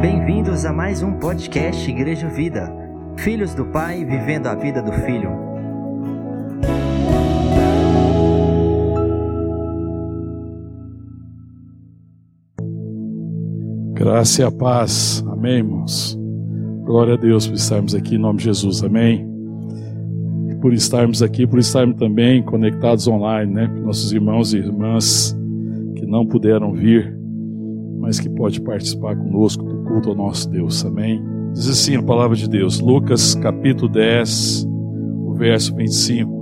Bem-vindos a mais um podcast Igreja Vida. Filhos do Pai vivendo a vida do Filho. Graça e a paz. Amém, irmãos. Glória a Deus por estarmos aqui em nome de Jesus. Amém. Por estarmos aqui, por estarmos também conectados online, né? Nossos irmãos e irmãs que não puderam vir, mas que pode participar conosco culto ao nosso Deus. Amém. Diz assim a palavra de Deus, Lucas capítulo 10, o verso 25.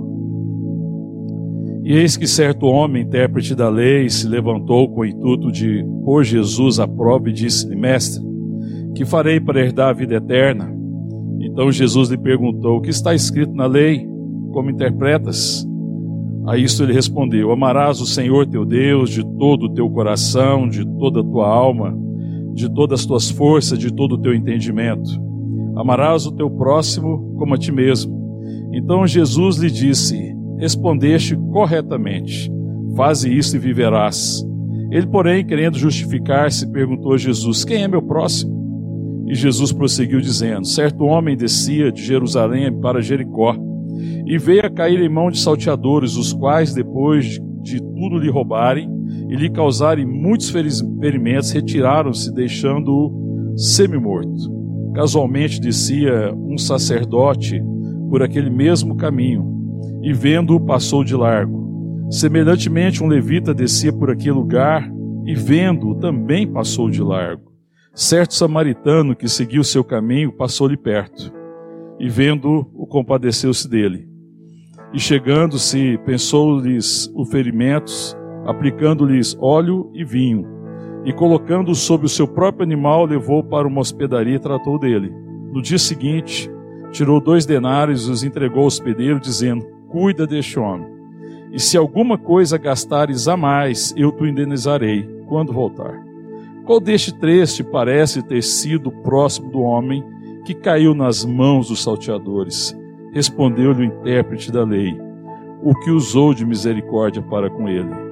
E eis que certo homem, intérprete da lei, se levantou com o intuito de pôr Jesus à prova e disse-lhe: Mestre, que farei para herdar a vida eterna? Então Jesus lhe perguntou: O que está escrito na lei? Como interpretas? A isto ele respondeu: Amarás o Senhor teu Deus de todo o teu coração, de toda a tua alma, de todas as tuas forças, de todo o teu entendimento. Amarás o teu próximo como a ti mesmo. Então Jesus lhe disse: respondeste corretamente. Faze isso e viverás. Ele, porém, querendo justificar-se, perguntou a Jesus: Quem é meu próximo? E Jesus prosseguiu dizendo: Certo homem descia de Jerusalém para Jericó e veio a cair em mão de salteadores, os quais, depois de tudo lhe roubarem e lhe causarem muitos ferimentos, retiraram-se, deixando-o semi-morto. Casualmente descia um sacerdote por aquele mesmo caminho e vendo-o passou de largo. Semelhantemente, um levita descia por aquele lugar e vendo-o também passou de largo. Certo samaritano que seguiu seu caminho passou-lhe perto e vendo-o, compadeceu-se dele. E chegando-se, pensou-lhes os ferimentos, aplicando-lhes óleo e vinho, e colocando-o sobre o seu próprio animal, levou para uma hospedaria e tratou dele. No dia seguinte, tirou dois denários e os entregou ao hospedeiro, dizendo: Cuida deste homem. E se alguma coisa gastares a mais, eu te indenizarei quando voltar. Qual deste três te parece ter sido próximo do homem que caiu nas mãos dos salteadores? Respondeu-lhe o intérprete da lei, o que usou de misericórdia para com ele.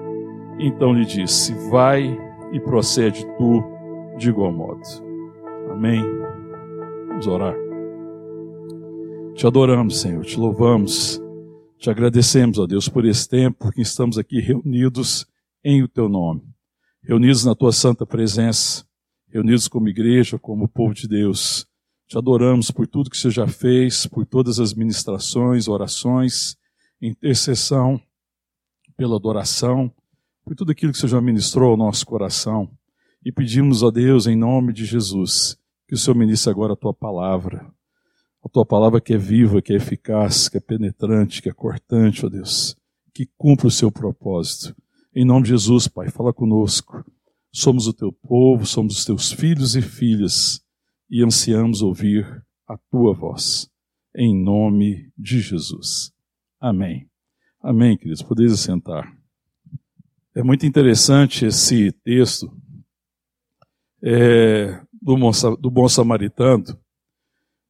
Então lhe disse: Vai e procede tu de igual modo. Amém. Vamos orar. Te adoramos, Senhor, te louvamos, te agradecemos, ó Deus, por esse tempo que estamos aqui reunidos em o teu nome, reunidos na tua santa presença, reunidos como igreja, como povo de Deus. Te adoramos por tudo que você já fez, por todas as ministrações, orações, intercessão, pela adoração, por tudo aquilo que você já ministrou ao nosso coração. E pedimos a Deus, em nome de Jesus, que o Senhor ministre agora a tua palavra. A tua palavra que é viva, que é eficaz, que é penetrante, que é cortante, ó Deus, que cumpre o seu propósito. Em nome de Jesus, Pai, fala conosco. Somos o teu povo, somos os teus filhos e filhas e ansiamos ouvir a tua voz. Em nome de Jesus. Amém. Amém, queridos. Podeis assentar. É muito interessante esse texto é, do, bom, do bom samaritano,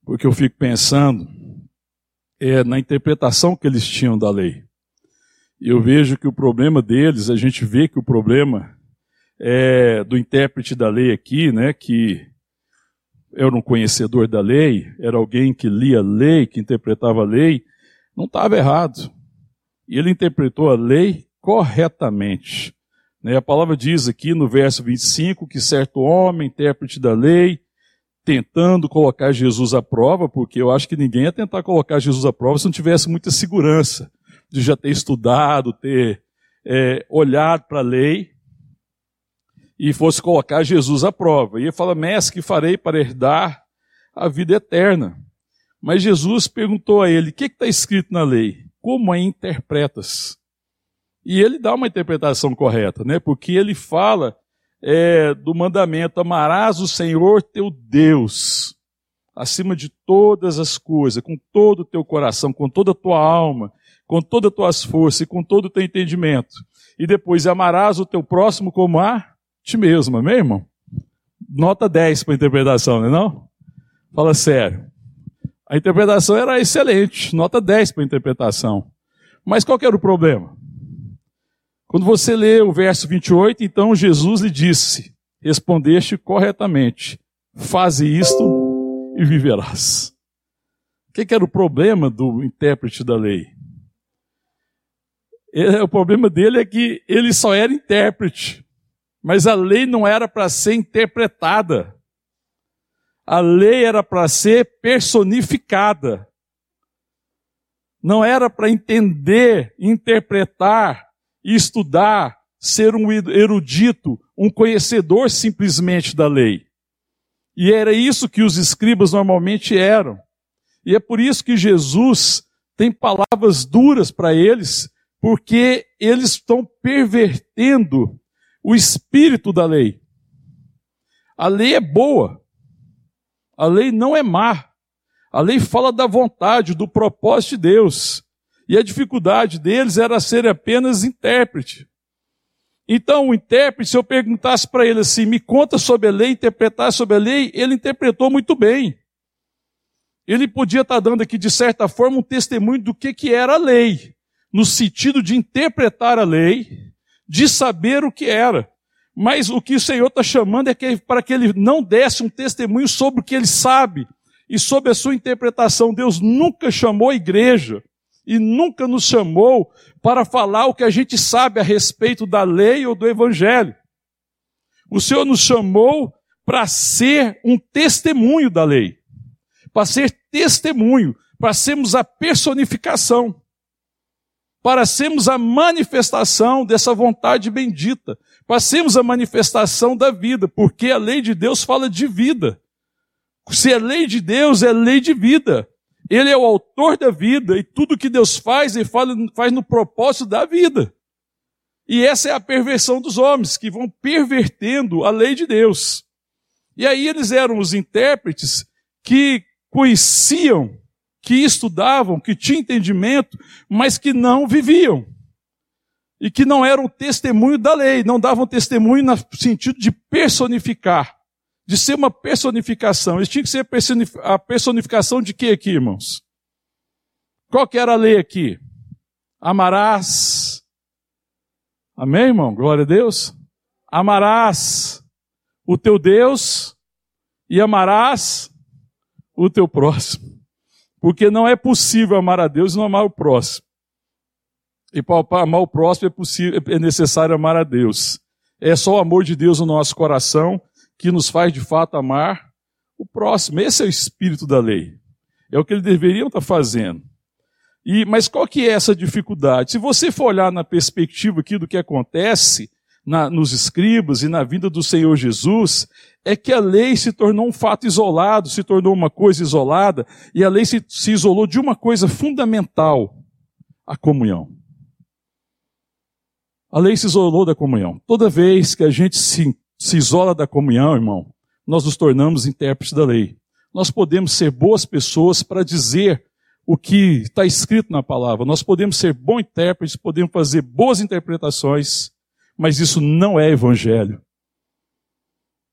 porque eu fico pensando é, na interpretação que eles tinham da lei. Eu vejo que o problema deles, a gente vê que o problema é do intérprete da lei aqui, né, que era um conhecedor da lei, era alguém que lia a lei, que interpretava a lei, não estava errado. E ele interpretou a lei corretamente. Né? A palavra diz aqui no verso 25 que certo homem, intérprete da lei, tentando colocar Jesus à prova, porque eu acho que ninguém ia tentar colocar Jesus à prova se não tivesse muita segurança de já ter estudado, ter é, olhado para a lei e fosse colocar Jesus à prova. E ele fala, mestre, que farei para herdar a vida eterna? Mas Jesus perguntou a ele, o que está escrito na lei? Como a interpretas? E ele dá uma interpretação correta, né? Porque ele fala é, do mandamento: amarás o Senhor teu Deus acima de todas as coisas, com todo o teu coração, com toda a tua alma, com todas as tuas forças e com todo o teu entendimento. E depois amarás o teu próximo como a ti mesmo, amém, irmão? Nota 10 para a interpretação, não é não? Fala sério. A interpretação era excelente, nota 10 para a interpretação. Mas qual era o problema? Quando você lê o verso 28, então Jesus lhe disse: Respondeste corretamente, faze isto e viverás. O que, era o problema do intérprete da lei? O problema dele é que ele só era intérprete, mas a lei não era para ser interpretada. A lei era para ser personificada. Não era para entender, interpretar estudar, ser um erudito, um conhecedor simplesmente da lei. E era isso que os escribas normalmente eram. E é por isso que Jesus tem palavras duras para eles, porque eles estão pervertendo o espírito da lei. A lei é boa, a lei não é má. A lei fala da vontade, do propósito de Deus. E a dificuldade deles era ser apenas intérprete. Então, o intérprete, se eu perguntasse para ele assim, me conta sobre a lei, interpretar sobre a lei, ele interpretou muito bem. Ele podia estar dando aqui, de certa forma, um testemunho do que, que era a lei, no sentido de interpretar a lei, de saber o que era. Mas o que o Senhor está chamando é que, para que ele não desse um testemunho sobre o que ele sabe e sobre a sua interpretação. Deus nunca chamou a igreja e nunca nos chamou para falar o que a gente sabe a respeito da lei ou do evangelho. O Senhor nos chamou para ser um testemunho da lei, para ser testemunho, para sermos a personificação para sermos a manifestação dessa vontade bendita, para sermos a manifestação da vida, porque a lei de Deus fala de vida. Se é lei de Deus, é lei de vida. Ele é o autor da vida e tudo que Deus faz, ele faz no propósito da vida. E essa é a perversão dos homens, que vão pervertendo a lei de Deus. E aí eles eram os intérpretes que conheciam que estudavam, que tinham entendimento, mas que não viviam. E que não eram testemunho da lei, não davam testemunho no sentido de personificar, de ser uma personificação. Eles tinham que ser a personificação de quê aqui, irmãos? Qual que era a lei aqui? Amarás. Amém, irmão? Glória a Deus. Amarás o teu Deus e amarás o teu próximo. Porque não é possível amar a Deus e não amar o próximo. E para amar o próximo é, possível, é necessário amar a Deus. É só o amor de Deus no nosso coração que nos faz de fato amar o próximo. Esse é o espírito da lei. É o que eles deveriam estar fazendo. E, mas qual que é essa dificuldade? Se você for olhar na perspectiva aqui do que acontece na, nos escribas e na vinda do Senhor Jesus, é que a lei se tornou um fato isolado, se tornou uma coisa isolada, e a lei se, se isolou de uma coisa fundamental, a comunhão. A lei se isolou da comunhão. Toda vez que a gente se, se isola da comunhão, irmão, nós nos tornamos intérpretes da lei. Nós podemos ser boas pessoas para dizer o que está escrito na palavra. Nós podemos ser bons intérpretes, podemos fazer boas interpretações, mas isso não é evangelho.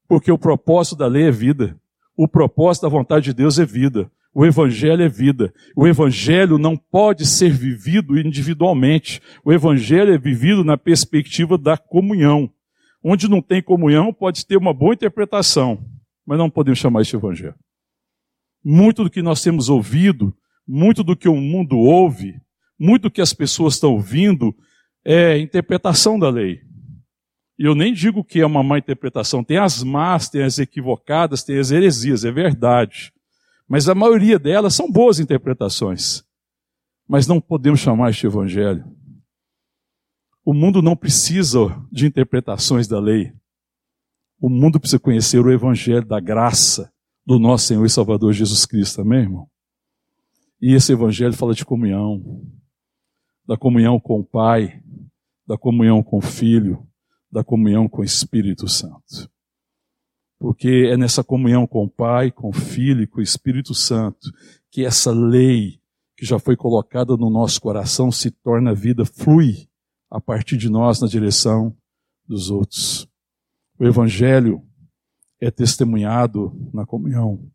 Porque o propósito da lei é vida. O propósito da vontade de Deus é vida. O evangelho é vida. O evangelho não pode ser vivido individualmente. O evangelho é vivido na perspectiva da comunhão. Onde não tem comunhão, pode ter uma boa interpretação, mas não podemos chamar isso de evangelho. Muito do que nós temos ouvido, muito do que o mundo ouve, muito do que as pessoas estão ouvindo é interpretação da lei. E eu nem digo que é uma má interpretação. Tem as más, tem as equivocadas, tem as heresias, é verdade. Mas a maioria delas são boas interpretações. Mas não podemos chamar este evangelho. O mundo não precisa de interpretações da lei. O mundo precisa conhecer o evangelho da graça do nosso Senhor e Salvador Jesus Cristo, amém, irmão? E esse evangelho fala de comunhão, da comunhão com o Pai, da comunhão com o Filho, da comunhão com o Espírito Santo. Porque é nessa comunhão com o Pai, com o Filho e com o Espírito Santo que essa lei que já foi colocada no nosso coração se torna vida, flui a partir de nós na direção dos outros. O Evangelho é testemunhado na comunhão.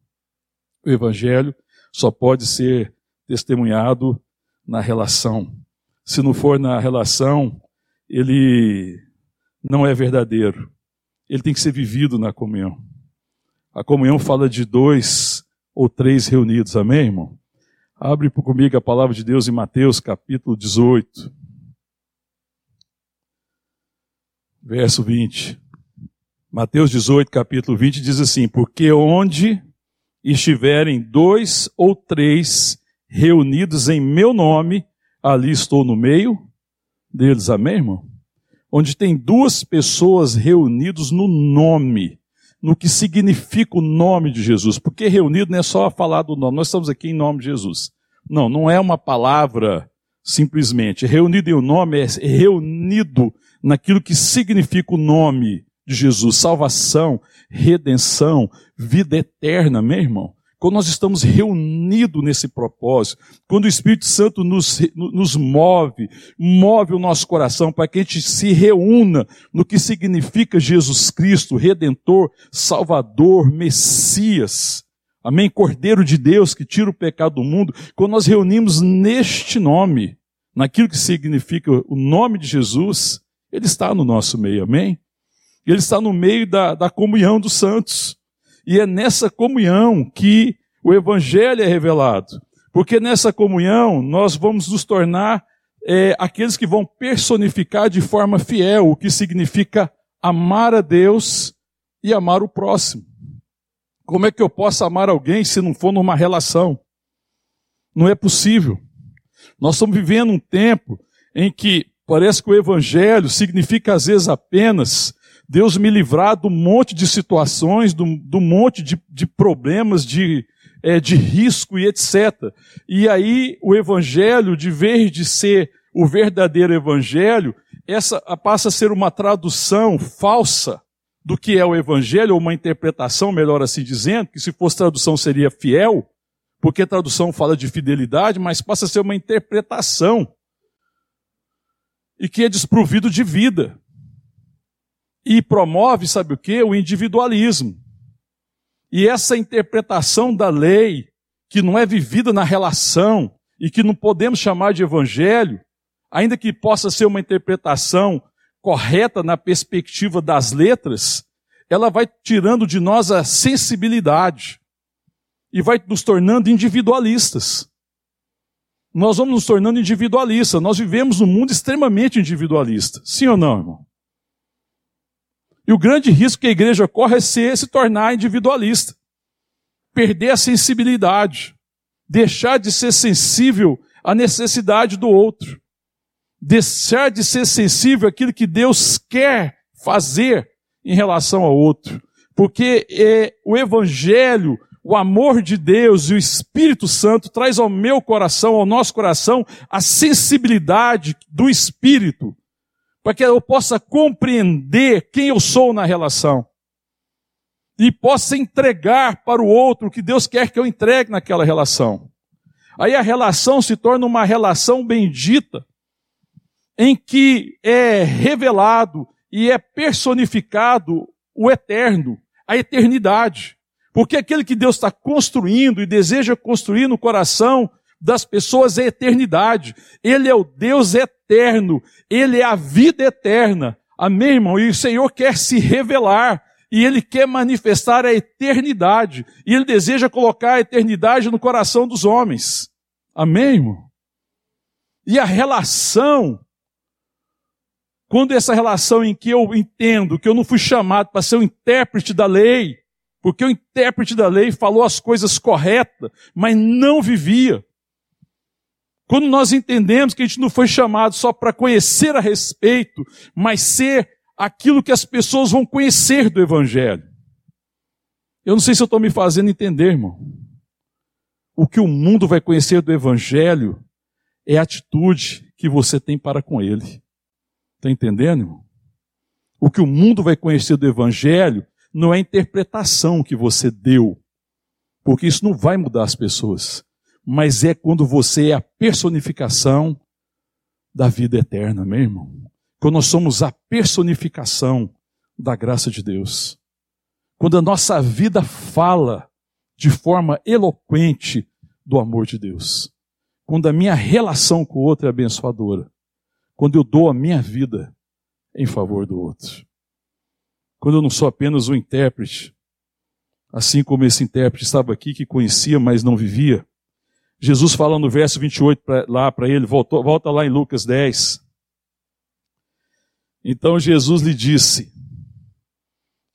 O Evangelho só pode ser testemunhado na relação. Se não for na relação, ele não é verdadeiro. Ele tem que ser vivido na comunhão. A comunhão fala de dois ou três reunidos, amém, irmão? Abre comigo a palavra de Deus em Mateus capítulo 18, verso 20. Mateus 18, capítulo 20 diz assim: Porque onde estiverem dois ou três reunidos em meu nome, ali estou no meio deles, amém, irmão? Onde tem duas pessoas reunidas no nome, no que significa o nome de Jesus, porque reunido não é só falar do nome, nós estamos aqui em nome de Jesus. Não, não é uma palavra simplesmente. Reunido em o nome é reunido naquilo que significa o nome de Jesus, salvação, redenção, vida eterna, meu irmão. Quando nós estamos reunidos nesse propósito, quando o Espírito Santo nos, nos move, move o nosso coração para que a gente se reúna no que significa Jesus Cristo, Redentor, Salvador, Messias, amém? Cordeiro de Deus que tira o pecado do mundo, quando nós reunimos neste nome, naquilo que significa o nome de Jesus, ele está no nosso meio, amém? Ele está no meio da, da comunhão dos santos. E é nessa comunhão que o Evangelho é revelado. Porque nessa comunhão nós vamos nos tornar é, aqueles que vão personificar de forma fiel o que significa amar a Deus e amar o próximo. Como é que eu posso amar alguém se não for numa relação? Não é possível. Nós estamos vivendo um tempo em que parece que o Evangelho significa às vezes apenas Deus me livrar do monte de situações, do, do monte de, de problemas, de, é, de risco e etc. E aí o evangelho, de vez de ser o verdadeiro evangelho, essa passa a ser uma tradução falsa do que é o evangelho, ou uma interpretação, melhor assim dizendo, que se fosse tradução seria fiel, porque tradução fala de fidelidade, mas passa a ser uma interpretação e que é desprovido de vida e promove, sabe o que? O individualismo. E essa interpretação da lei, que não é vivida na relação e que não podemos chamar de evangelho, ainda que possa ser uma interpretação correta na perspectiva das letras, ela vai tirando de nós a sensibilidade e vai nos tornando individualistas. Nós vamos nos tornando individualistas. Nós vivemos num mundo extremamente individualista. Sim ou não, irmão? E o grande risco que a igreja corre é ser, se tornar individualista, perder a sensibilidade, deixar de ser sensível à necessidade do outro, deixar de ser sensível àquilo que Deus quer fazer em relação ao outro. Porque é, o Evangelho, o amor de Deus e o Espírito Santo traz ao meu coração, ao nosso coração, a sensibilidade do Espírito para que eu possa compreender quem eu sou na relação e possa entregar para o outro o que Deus quer que eu entregue naquela relação. Aí a relação se torna uma relação bendita, em que é revelado e é personificado o eterno, a eternidade. Porque aquele que Deus está construindo e deseja construir no coração das pessoas é eternidade. Ele é o Deus eterno. Ele é a vida eterna. Amém, irmão? E o Senhor quer se revelar. E Ele quer manifestar a eternidade. E Ele deseja colocar a eternidade no coração dos homens. Amém, irmão? E a relação, quando essa relação em que eu entendo que eu não fui chamado para ser o intérprete da lei, porque o intérprete da lei falou as coisas corretas, mas não vivia. Quando nós entendemos que a gente não foi chamado só para conhecer a respeito, mas ser aquilo que as pessoas vão conhecer do Evangelho. Eu não sei se eu estou me fazendo entender, irmão. O que o mundo vai conhecer do Evangelho é a atitude que você tem para com ele. Está entendendo, irmão? O que o mundo vai conhecer do Evangelho não é a interpretação que você deu, porque isso não vai mudar as pessoas mas é quando você é a personificação da vida eterna, meu irmão. Quando nós somos a personificação da graça de Deus. Quando a nossa vida fala de forma eloquente do amor de Deus. Quando a minha relação com o outro é abençoadora. Quando eu dou a minha vida em favor do outro. Quando eu não sou apenas o intérprete, assim como esse intérprete estava aqui, que conhecia, mas não vivia. Jesus fala no verso 28 pra, lá para ele, voltou, volta lá em Lucas 10. Então Jesus lhe disse,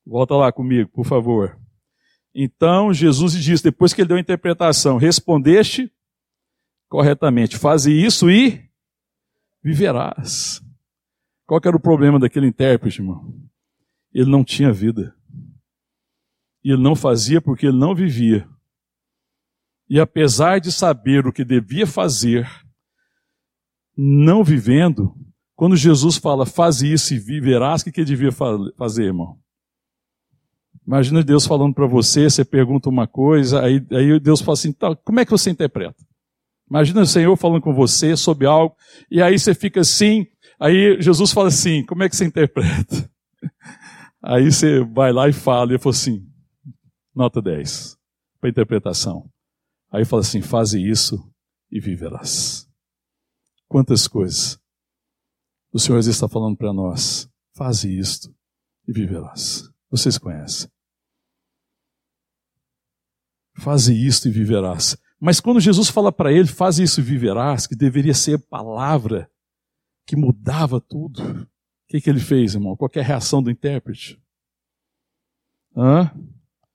volta lá comigo, por favor. Então Jesus lhe disse, depois que ele deu a interpretação, respondeste corretamente, faze isso e viverás. Qual era o problema daquele intérprete, irmão? Ele não tinha vida. E ele não fazia porque ele não vivia. E apesar de saber o que devia fazer, não vivendo, quando Jesus fala, faz isso e viverás, o que, ele devia fazer, irmão? Imagina Deus falando para você, você pergunta uma coisa, aí, aí Deus fala assim, tá, como é que você interpreta? Imagina o Senhor falando com você sobre algo, e aí você fica assim, aí Jesus fala assim, como é que você interpreta? Aí você vai lá e fala, e ele fala assim, nota 10, para interpretação. Aí fala assim: faze isso e viverás. Quantas coisas o Senhor está falando para nós. Faze isto e viverás. Vocês conhecem. Faze isto e viverás. Mas quando Jesus fala para ele, faze isso e viverás, que deveria ser palavra que mudava tudo, que, que ele fez, irmão? Qual é a reação do intérprete? Hã?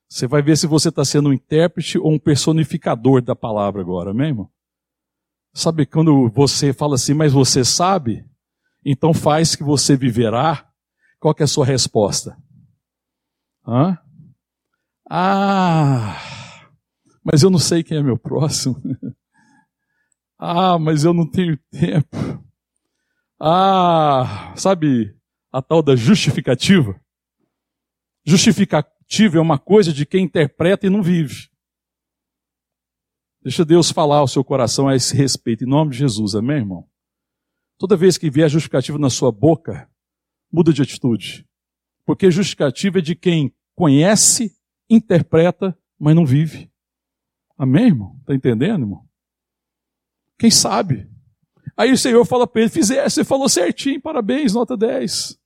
Você vai ver se você está sendo um intérprete ou um personificador da palavra agora, amém, irmão? Sabe quando você fala assim, mas você sabe? Então faz que você viverá. Qual é a sua resposta? Hã? Ah, mas eu não sei quem é meu próximo. ah, mas eu não tenho tempo. Ah, sabe a tal da justificativa? Justificar Tive é uma coisa de quem interpreta e não vive. Deixa Deus falar ao seu coração a esse respeito, em nome de Jesus, amém, irmão? Toda vez que vier justificativa na sua boca, muda de atitude. Porque justificativa é de quem conhece, interpreta, mas não vive. Amém, irmão? Está entendendo, irmão? Quem sabe? Aí o Senhor fala para ele: fizesse, você falou certinho, parabéns, nota 10.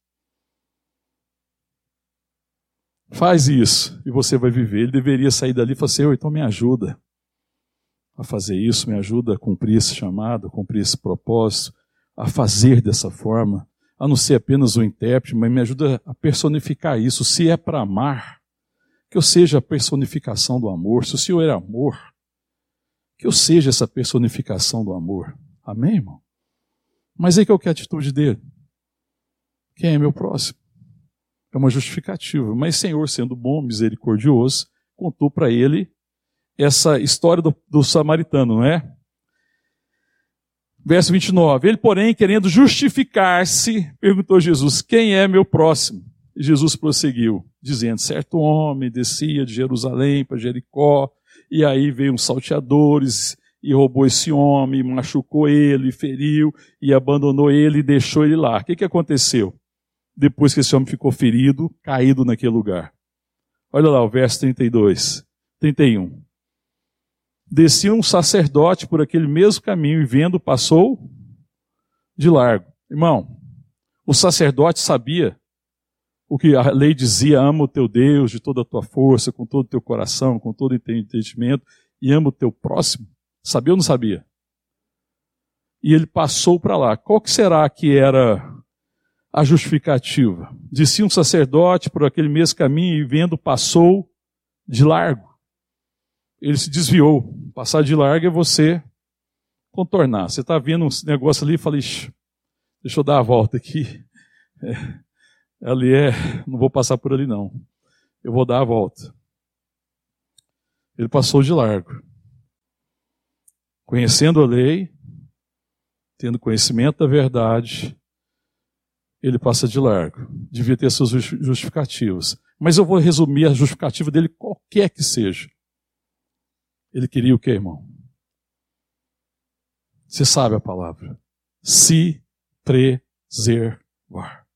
Faz isso e você vai viver. Ele deveria sair dali e falar assim: então me ajuda a fazer isso, me ajuda a cumprir esse chamado, a cumprir esse propósito, a fazer dessa forma, a não ser apenas um intérprete, mas me ajuda a personificar isso. Se é para amar, que eu seja a personificação do amor. Se o Senhor é amor, que eu seja essa personificação do amor. Amém, irmão? Mas aí qual que é a atitude dele? Quem é meu próximo? É uma justificativa. Mas Senhor, sendo bom, misericordioso, contou para ele essa história do, do samaritano, não é? Verso 29. Ele, porém, querendo justificar-se, perguntou a Jesus: Quem é meu próximo? E Jesus prosseguiu, dizendo: Certo homem descia de Jerusalém para Jericó, e aí veio uns salteadores e roubou esse homem, machucou ele, feriu e abandonou ele e deixou ele lá. O que, que aconteceu? depois que esse homem ficou ferido, caído naquele lugar. Olha lá o verso 32, 31. Descia um sacerdote por aquele mesmo caminho e vendo, passou de largo. Irmão, o sacerdote sabia o que a lei dizia: ama o teu Deus de toda a tua força, com todo o teu coração, com todo o teu entendimento, e ama o teu próximo. Sabia ou não sabia? E ele passou para lá. Qual que será que era a justificativa. Disse um sacerdote por aquele mesmo caminho e vendo passou de largo. Ele se desviou. Passar de largo é você contornar. Você está vendo um negócio ali e fala, deixa eu dar a volta aqui. É, ali é, não vou passar por ali não. Eu vou dar a volta. Ele passou de largo. Conhecendo a lei, tendo conhecimento da verdade, ele passa de largo. Devia ter suas justificativas. Mas eu vou resumir a justificativa dele, qualquer que seja. Ele queria o que, irmão? Você sabe a palavra. Se preservar.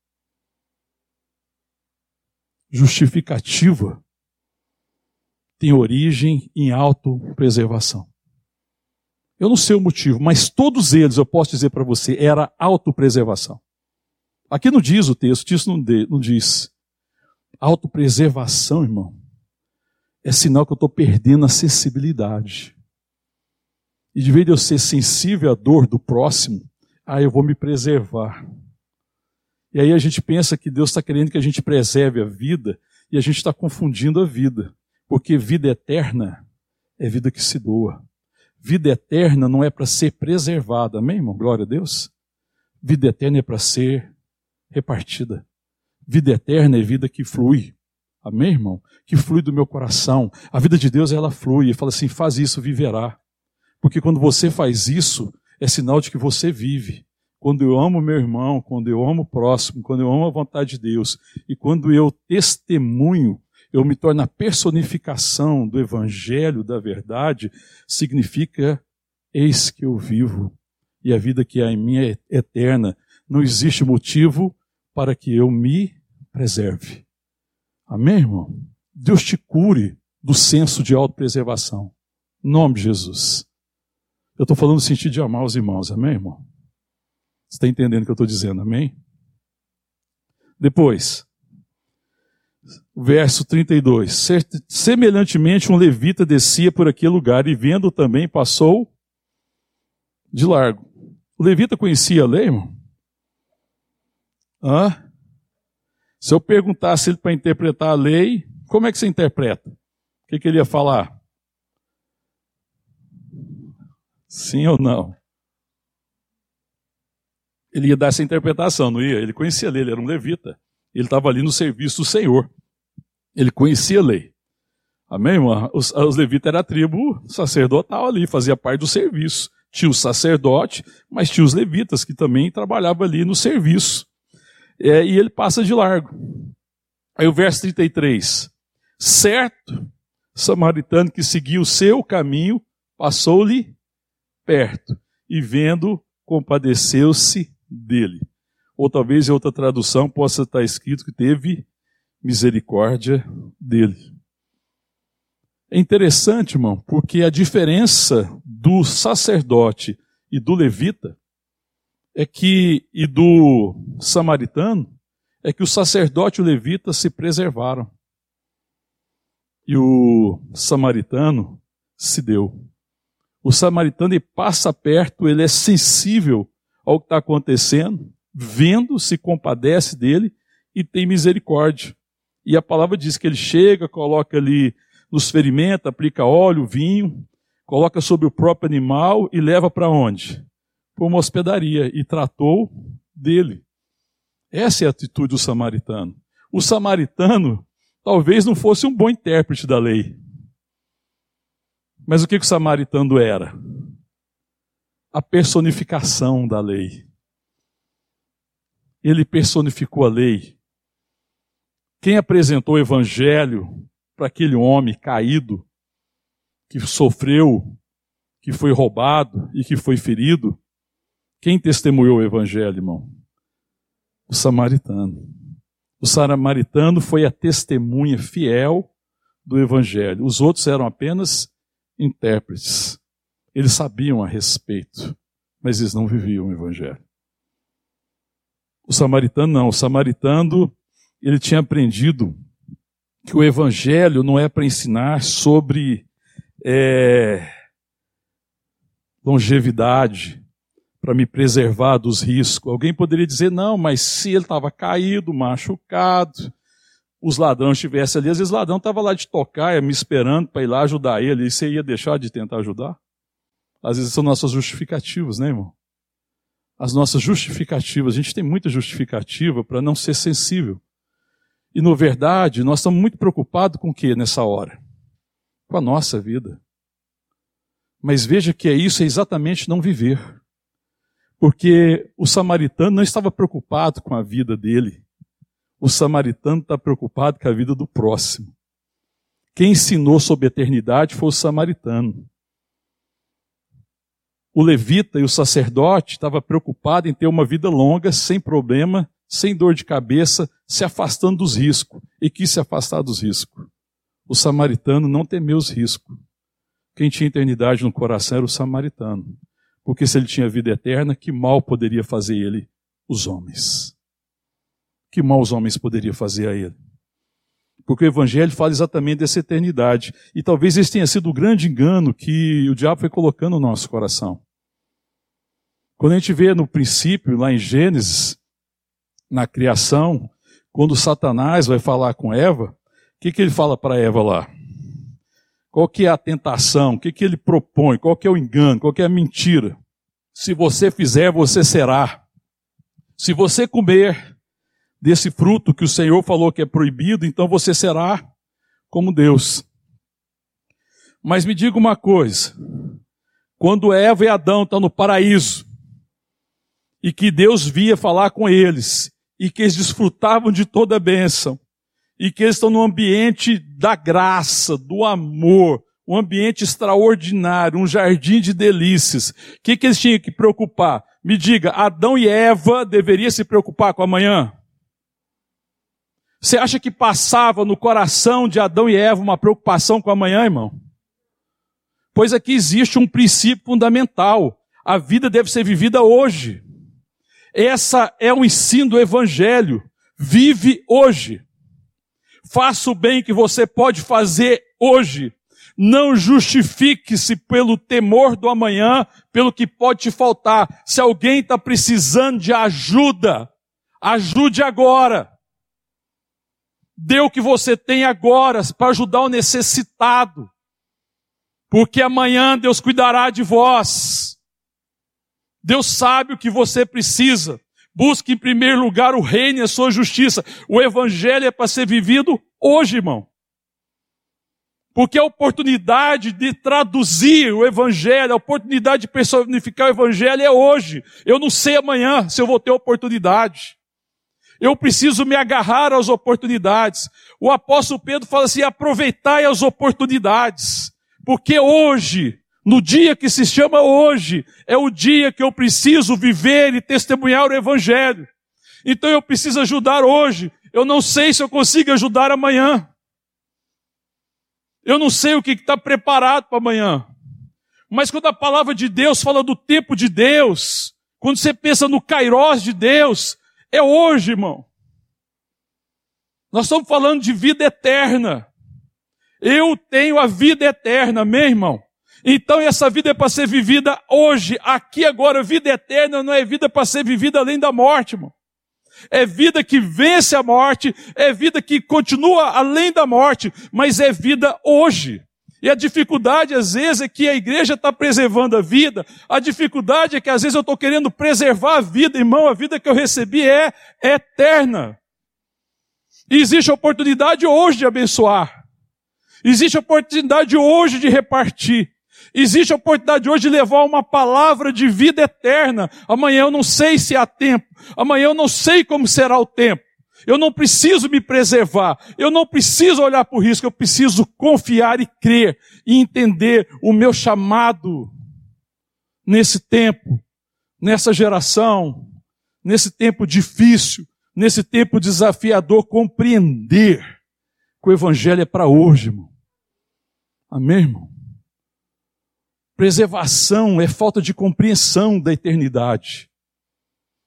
Justificativa tem origem em autopreservação. Eu não sei o motivo, mas todos eles, eu posso dizer para você, era autopreservação. Aqui não diz o texto, isso não, não diz. Autopreservação, irmão, é sinal que eu estou perdendo a sensibilidade. E de vez de eu ser sensível à dor do próximo, aí eu vou me preservar. E aí a gente pensa que Deus está querendo que a gente preserve a vida e a gente está confundindo a vida. Porque vida eterna é vida que se doa. Vida eterna não é para ser preservada, amém, irmão? Glória a Deus. Vida eterna é para ser repartida. Vida eterna é vida que flui. Amém, irmão? Que flui do meu coração. A vida de Deus, ela flui. E fala assim: faz isso, viverá. Porque quando você faz isso, é sinal de que você vive. Quando eu amo meu irmão, quando eu amo o próximo, quando eu amo a vontade de Deus, e quando eu testemunho, eu me torno a personificação do Evangelho, da verdade, significa: eis que eu vivo, e a vida que há em mim é eterna. Não existe motivo para que eu me preserve. Amém, irmão? Deus te cure do senso de autopreservação. Em nome de Jesus. Eu estou falando no sentido de amar os irmãos, amém, irmão? Você está entendendo o que eu estou dizendo, amém? Depois, verso 32. Semelhantemente, um levita descia por aquele lugar e, vendo também, passou de largo. O levita conhecia a lei, irmão? Hã? Se eu perguntasse ele para interpretar a lei, como é que você interpreta? O que, que ele ia falar? Sim ou não? Ele ia dar essa interpretação, não ia? Ele conhecia a lei, ele era um levita. Ele estava ali no serviço do Senhor. Ele conhecia a lei. Amém, irmão? Os, os levitas eram a tribo sacerdotal ali, fazia parte do serviço. Tinha o sacerdote, mas tinha os levitas que também trabalhavam ali no serviço é, e ele passa de largo. Aí o verso 33. Certo, samaritano que seguiu o seu caminho, passou-lhe perto, e vendo, compadeceu-se dele. Ou talvez em outra tradução possa estar escrito que teve misericórdia dele. É interessante, irmão, porque a diferença do sacerdote e do levita é que, e do samaritano, é que o sacerdote e o levita se preservaram. E o samaritano se deu. O samaritano ele passa perto, ele é sensível ao que está acontecendo, vendo, se compadece dele e tem misericórdia. E a palavra diz que ele chega, coloca ali nos ferimentos, aplica óleo, vinho, coloca sobre o próprio animal e leva para onde? para uma hospedaria e tratou dele. Essa é a atitude do samaritano. O samaritano talvez não fosse um bom intérprete da lei. Mas o que, que o samaritano era? A personificação da lei. Ele personificou a lei. Quem apresentou o evangelho para aquele homem caído, que sofreu, que foi roubado e que foi ferido, quem testemunhou o evangelho, irmão? O samaritano. O samaritano foi a testemunha fiel do evangelho. Os outros eram apenas intérpretes. Eles sabiam a respeito, mas eles não viviam o evangelho. O samaritano não, o samaritano, ele tinha aprendido que o evangelho não é para ensinar sobre é, longevidade, para me preservar dos riscos. Alguém poderia dizer, não, mas se ele estava caído, machucado, os ladrões estivessem ali, às vezes o ladrão estava lá de tocar, me esperando para ir lá ajudar ele, e você ia deixar de tentar ajudar? Às vezes são nossas justificativas, né, irmão? As nossas justificativas, a gente tem muita justificativa para não ser sensível. E, na verdade, nós estamos muito preocupados com o que nessa hora? Com a nossa vida. Mas veja que é isso, é exatamente não viver. Porque o samaritano não estava preocupado com a vida dele. O samaritano está preocupado com a vida do próximo. Quem ensinou sobre a eternidade foi o samaritano. O levita e o sacerdote estavam preocupados em ter uma vida longa, sem problema, sem dor de cabeça, se afastando dos riscos. E quis se afastar dos riscos. O samaritano não temeu os riscos. Quem tinha eternidade no coração era o samaritano. Porque se ele tinha vida eterna, que mal poderia fazer ele os homens? Que mal os homens poderiam fazer a ele? Porque o Evangelho fala exatamente dessa eternidade. E talvez esse tenha sido o grande engano que o diabo foi colocando no nosso coração. Quando a gente vê no princípio, lá em Gênesis, na criação, quando Satanás vai falar com Eva, o que, que ele fala para Eva lá? Qual que é a tentação? O que, que ele propõe? Qual que é o engano? Qual que é a mentira? Se você fizer, você será. Se você comer desse fruto que o Senhor falou que é proibido, então você será como Deus. Mas me diga uma coisa: quando Eva e Adão estão no paraíso, e que Deus via falar com eles, e que eles desfrutavam de toda a bênção, e que eles estão no ambiente da graça, do amor, um ambiente extraordinário, um jardim de delícias. O que, que eles tinham que preocupar? Me diga, Adão e Eva deveriam se preocupar com amanhã? Você acha que passava no coração de Adão e Eva uma preocupação com amanhã, irmão? Pois aqui existe um princípio fundamental. A vida deve ser vivida hoje. Essa é o ensino do Evangelho. Vive hoje. Faça o bem que você pode fazer hoje. Não justifique-se pelo temor do amanhã, pelo que pode te faltar. Se alguém está precisando de ajuda, ajude agora. Dê o que você tem agora para ajudar o necessitado. Porque amanhã Deus cuidará de vós. Deus sabe o que você precisa. Busque em primeiro lugar o reino e a sua justiça. O evangelho é para ser vivido hoje, irmão. Porque a oportunidade de traduzir o Evangelho, a oportunidade de personificar o Evangelho é hoje. Eu não sei amanhã se eu vou ter oportunidade. Eu preciso me agarrar às oportunidades. O apóstolo Pedro fala assim: aproveitai as oportunidades. Porque hoje, no dia que se chama hoje, é o dia que eu preciso viver e testemunhar o Evangelho. Então eu preciso ajudar hoje. Eu não sei se eu consigo ajudar amanhã. Eu não sei o que está preparado para amanhã. Mas quando a palavra de Deus fala do tempo de Deus, quando você pensa no kairós de Deus, é hoje, irmão. Nós estamos falando de vida eterna. Eu tenho a vida eterna, meu irmão. Então essa vida é para ser vivida hoje, aqui agora. Vida eterna não é vida para ser vivida além da morte, irmão é vida que vence a morte, é vida que continua além da morte, mas é vida hoje. E a dificuldade, às vezes, é que a igreja está preservando a vida. A dificuldade é que, às vezes, eu estou querendo preservar a vida, irmão. A vida que eu recebi é eterna. E existe oportunidade hoje de abençoar. Existe oportunidade hoje de repartir. Existe a oportunidade hoje de levar uma palavra de vida eterna. Amanhã eu não sei se há tempo. Amanhã eu não sei como será o tempo. Eu não preciso me preservar. Eu não preciso olhar para o risco. Eu preciso confiar e crer e entender o meu chamado nesse tempo, nessa geração, nesse tempo difícil, nesse tempo desafiador, compreender que o Evangelho é para hoje, irmão. Amém, irmão? Preservação é falta de compreensão da eternidade.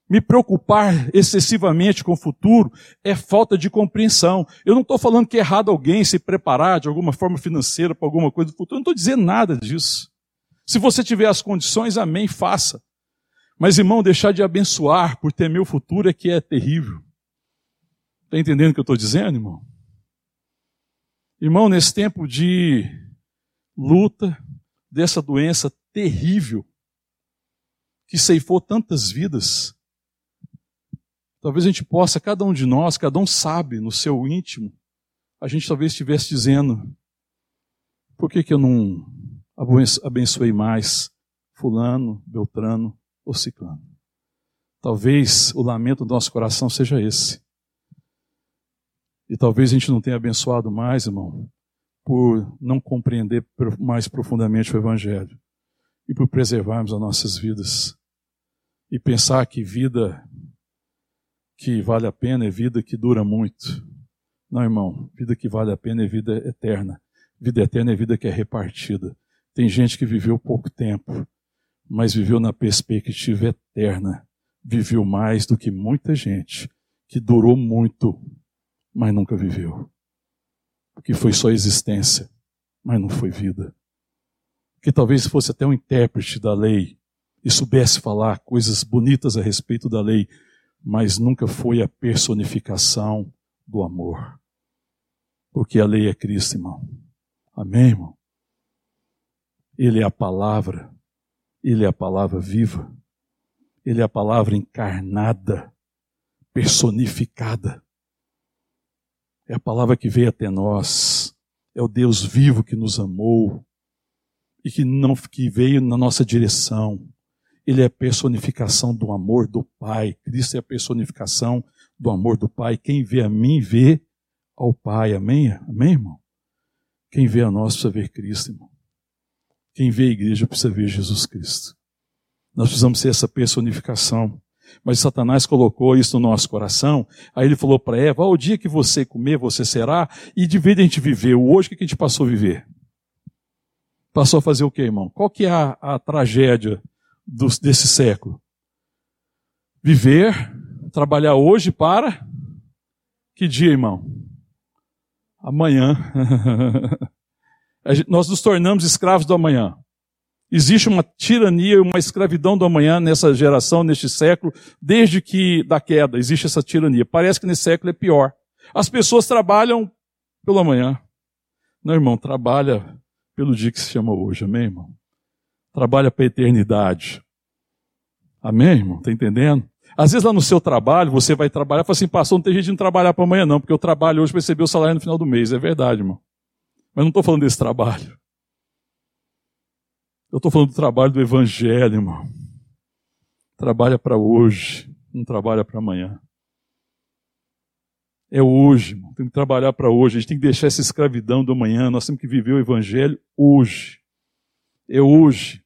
Me preocupar excessivamente com o futuro é falta de compreensão. Eu não estou falando que é errado alguém se preparar de alguma forma financeira para alguma coisa do futuro. Eu não estou dizendo nada disso. Se você tiver as condições, amém, faça. Mas, irmão, deixar de abençoar por temer o futuro é que é terrível. Está entendendo o que eu estou dizendo, irmão? Irmão, nesse tempo de luta, dessa doença terrível que ceifou tantas vidas. Talvez a gente possa, cada um de nós, cada um sabe no seu íntimo, a gente talvez estivesse dizendo: por que, que eu não abençoei mais Fulano, Beltrano ou Ciclano? Talvez o lamento do nosso coração seja esse. E talvez a gente não tenha abençoado mais, irmão, por não compreender mais profundamente o Evangelho e por preservarmos as nossas vidas e pensar que vida que vale a pena é vida que dura muito. Não, irmão, vida que vale a pena é vida eterna. Vida eterna é vida que é repartida. Tem gente que viveu pouco tempo, mas viveu na perspectiva eterna. Viveu mais do que muita gente que durou muito, mas nunca viveu. Porque foi só existência, mas não foi vida. Que talvez fosse até um intérprete da lei e soubesse falar coisas bonitas a respeito da lei, mas nunca foi a personificação do amor. Porque a lei é Cristo, irmão. Amém, irmão? Ele é a palavra, ele é a palavra viva, ele é a palavra encarnada, personificada. É a palavra que veio até nós, é o Deus vivo que nos amou e que não que veio na nossa direção. Ele é a personificação do amor do Pai. Cristo é a personificação do amor do Pai. Quem vê a mim vê ao Pai. Amém? Amém, irmão? Quem vê a nós precisa ver Cristo, irmão. Quem vê a igreja precisa ver Jesus Cristo. Nós precisamos ser essa personificação. Mas Satanás colocou isso no nosso coração. Aí ele falou para Eva: o dia que você comer, você será. E de vez a gente viveu, hoje o que a gente passou a viver? Passou a fazer o que, irmão? Qual que é a, a tragédia do, desse século? Viver, trabalhar hoje para que dia, irmão? Amanhã. Nós nos tornamos escravos do amanhã. Existe uma tirania, uma escravidão do amanhã nessa geração, neste século, desde que da queda existe essa tirania. Parece que nesse século é pior. As pessoas trabalham pelo amanhã. Não, irmão, trabalha pelo dia que se chama hoje, amém, irmão? Trabalha para a eternidade. Amém, irmão? Está entendendo? Às vezes lá no seu trabalho, você vai trabalhar e fala assim, pastor, não tem jeito de não trabalhar para amanhã não, porque eu trabalho hoje para receber o salário no final do mês. É verdade, irmão. Mas não estou falando desse trabalho. Eu estou falando do trabalho do Evangelho, irmão. Trabalha para hoje, não trabalha para amanhã. É hoje, irmão. Tem que trabalhar para hoje. A gente tem que deixar essa escravidão do amanhã. Nós temos que viver o Evangelho hoje. É hoje.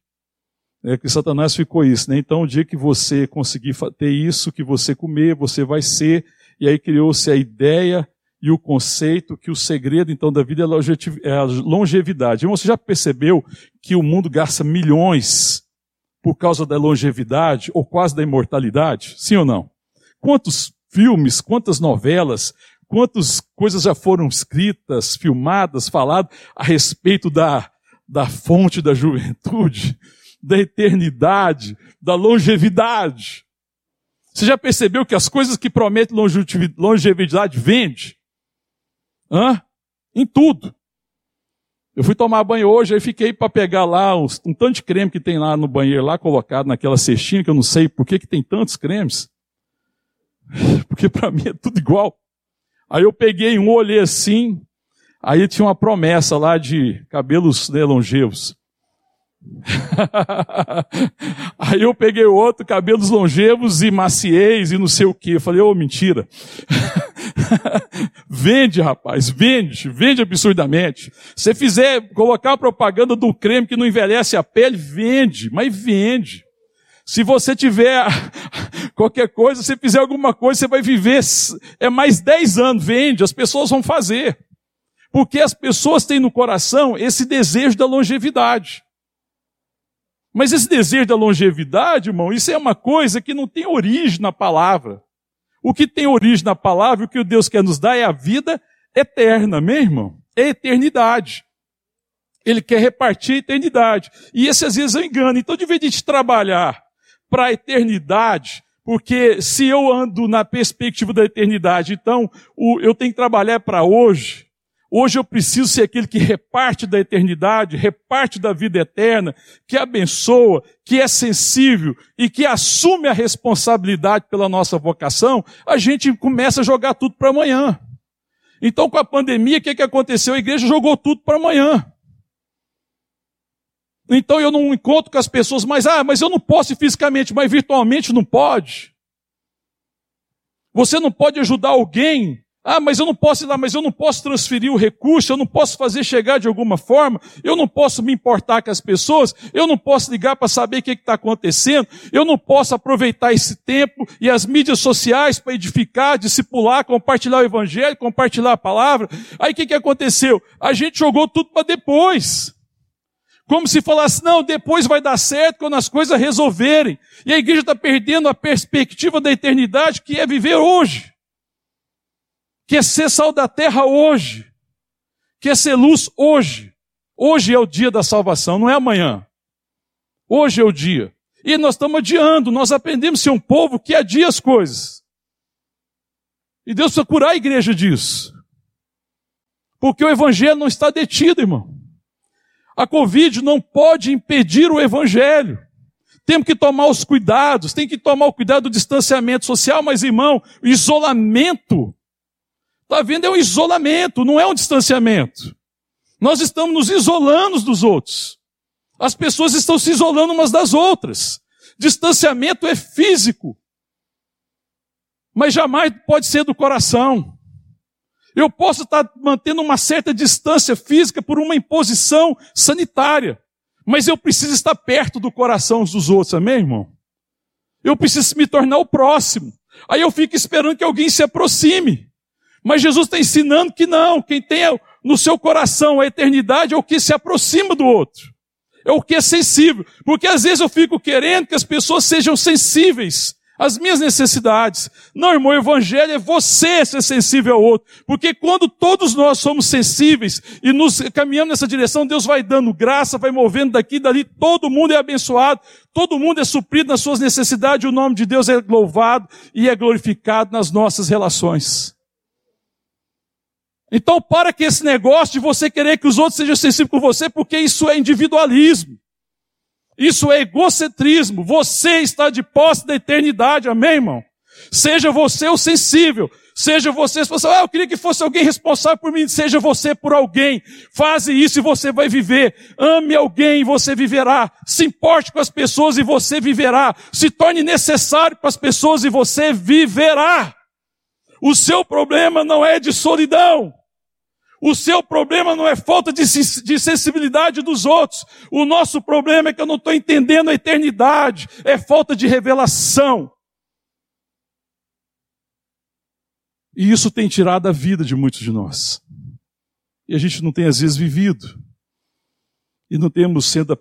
É que Satanás ficou isso, né? Então, o dia que você conseguir ter isso, que você comer, você vai ser. E aí criou-se a ideia e o conceito que o segredo, então, da vida é a longevidade. Irmão, você já percebeu que o mundo gasta milhões por causa da longevidade ou quase da imortalidade? Sim ou não? Quantos filmes, quantas novelas, quantas coisas já foram escritas, filmadas, faladas a respeito da, da fonte da juventude, da eternidade, da longevidade? Você já percebeu que as coisas que prometem longevidade vendem? Hã? Em tudo. Eu fui tomar banho hoje, aí fiquei para pegar lá um, um tanto de creme que tem lá no banheiro, lá colocado naquela cestinha, que eu não sei por que, que tem tantos cremes. Porque para mim é tudo igual. Aí eu peguei um, olhei assim, aí tinha uma promessa lá de cabelos né, longevos. Aí eu peguei outro, cabelos longevos e maciez e não sei o que. Eu falei, ô, oh, mentira. vende, rapaz, vende, vende absurdamente. Se fizer, colocar a propaganda do creme que não envelhece a pele, vende, mas vende. Se você tiver qualquer coisa, se fizer alguma coisa, você vai viver, é mais 10 anos, vende, as pessoas vão fazer. Porque as pessoas têm no coração esse desejo da longevidade. Mas esse desejo da longevidade, irmão, isso é uma coisa que não tem origem na palavra. O que tem origem na palavra, o que Deus quer nos dar é a vida eterna, meu irmão. É eternidade. Ele quer repartir a eternidade. E esse às vezes é um engano. Então, de vez de trabalhar para a eternidade, porque se eu ando na perspectiva da eternidade, então eu tenho que trabalhar para hoje, Hoje eu preciso ser aquele que reparte da eternidade, reparte da vida eterna, que abençoa, que é sensível e que assume a responsabilidade pela nossa vocação. A gente começa a jogar tudo para amanhã. Então, com a pandemia, o que, que aconteceu? A igreja jogou tudo para amanhã. Então eu não encontro com as pessoas, mas ah, mas eu não posso fisicamente, mas virtualmente não pode. Você não pode ajudar alguém ah, mas eu não posso ir lá, mas eu não posso transferir o recurso, eu não posso fazer chegar de alguma forma, eu não posso me importar com as pessoas, eu não posso ligar para saber o que está acontecendo, eu não posso aproveitar esse tempo e as mídias sociais para edificar, discipular, compartilhar o evangelho, compartilhar a palavra. Aí o que, que aconteceu? A gente jogou tudo para depois. Como se falasse, não, depois vai dar certo quando as coisas resolverem. E a igreja está perdendo a perspectiva da eternidade que é viver hoer ser sal da terra hoje, quer ser luz hoje. Hoje é o dia da salvação, não é amanhã. Hoje é o dia. E nós estamos adiando, nós aprendemos a ser um povo que adia as coisas. E Deus precisa curar a igreja disso. Porque o evangelho não está detido, irmão. A Covid não pode impedir o evangelho. Temos que tomar os cuidados, tem que tomar o cuidado do distanciamento social, mas irmão, isolamento. Está vendo? É um isolamento, não é um distanciamento. Nós estamos nos isolando dos outros. As pessoas estão se isolando umas das outras. Distanciamento é físico, mas jamais pode ser do coração. Eu posso estar mantendo uma certa distância física por uma imposição sanitária, mas eu preciso estar perto do coração dos outros, amém, irmão? Eu preciso me tornar o próximo. Aí eu fico esperando que alguém se aproxime. Mas Jesus está ensinando que não, quem tem no seu coração a eternidade é o que se aproxima do outro. É o que é sensível. Porque às vezes eu fico querendo que as pessoas sejam sensíveis as minhas necessidades. Não, irmão, o evangelho é você ser sensível ao outro. Porque quando todos nós somos sensíveis e nos caminhamos nessa direção, Deus vai dando graça, vai movendo daqui e dali, todo mundo é abençoado, todo mundo é suprido nas suas necessidades, o nome de Deus é louvado e é glorificado nas nossas relações. Então, para que esse negócio de você querer que os outros sejam sensíveis com você, porque isso é individualismo. Isso é egocentrismo. Você está de posse da eternidade, amém, irmão? Seja você o sensível. Seja você responsável. Ah, eu queria que fosse alguém responsável por mim. Seja você por alguém. Faze isso e você vai viver. Ame alguém e você viverá. Se importe com as pessoas e você viverá. Se torne necessário para as pessoas e você viverá. O seu problema não é de solidão. O seu problema não é falta de, de sensibilidade dos outros. O nosso problema é que eu não estou entendendo a eternidade. É falta de revelação. E isso tem tirado a vida de muitos de nós. E a gente não tem às vezes vivido. E não temos sendo a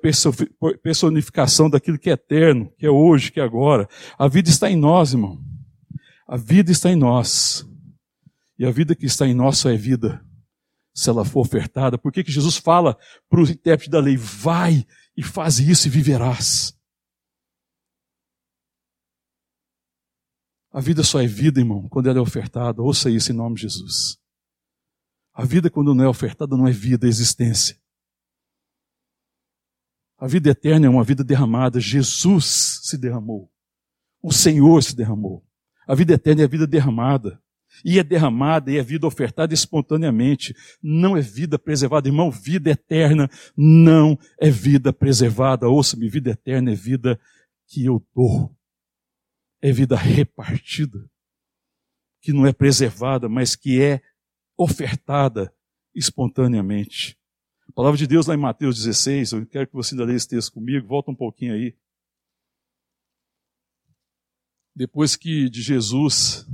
personificação daquilo que é eterno, que é hoje, que é agora. A vida está em nós, irmão. A vida está em nós. E a vida que está em nós só é vida se ela for ofertada. Por que, que Jesus fala para o intérprete da lei: vai e faz isso e viverás? A vida só é vida, irmão, quando ela é ofertada. Ouça isso em nome de Jesus. A vida, quando não é ofertada, não é vida, é existência. A vida eterna é uma vida derramada. Jesus se derramou. O Senhor se derramou. A vida eterna é a vida derramada e é derramada e é vida ofertada espontaneamente. Não é vida preservada, irmão, vida eterna não é vida preservada. Ouça-me, vida eterna é vida que eu dou. É vida repartida, que não é preservada, mas que é ofertada espontaneamente. A palavra de Deus lá em Mateus 16, eu quero que você ainda leia esse texto comigo, volta um pouquinho aí. Depois que de Jesus